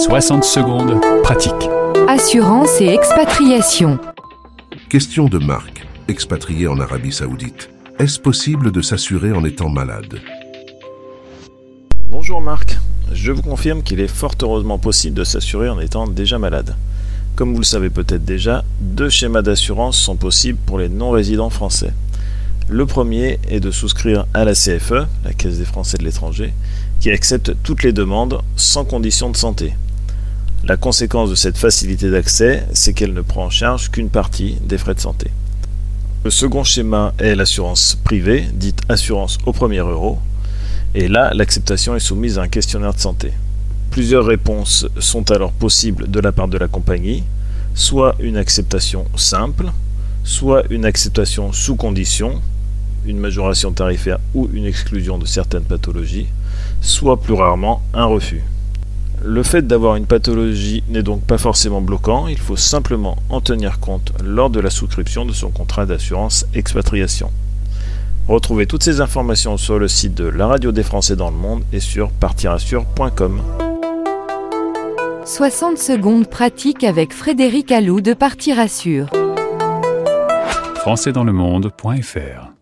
60 secondes, pratique. Assurance et expatriation. Question de Marc, expatrié en Arabie Saoudite. Est-ce possible de s'assurer en étant malade? Bonjour Marc, je vous confirme qu'il est fort heureusement possible de s'assurer en étant déjà malade. Comme vous le savez peut-être déjà, deux schémas d'assurance sont possibles pour les non-résidents français. Le premier est de souscrire à la CFE, la Caisse des Français de l'étranger, qui accepte toutes les demandes sans condition de santé. La conséquence de cette facilité d'accès, c'est qu'elle ne prend en charge qu'une partie des frais de santé. Le second schéma est l'assurance privée, dite assurance au premier euro, et là, l'acceptation est soumise à un questionnaire de santé. Plusieurs réponses sont alors possibles de la part de la compagnie, soit une acceptation simple, soit une acceptation sous condition, une majoration tarifaire ou une exclusion de certaines pathologies, soit plus rarement un refus. Le fait d'avoir une pathologie n'est donc pas forcément bloquant, il faut simplement en tenir compte lors de la souscription de son contrat d'assurance expatriation. Retrouvez toutes ces informations sur le site de la radio des Français dans le monde et sur partirassure.com. 60 secondes pratique avec Frédéric Allou de Partir Assure. Françaisdanslemonde.fr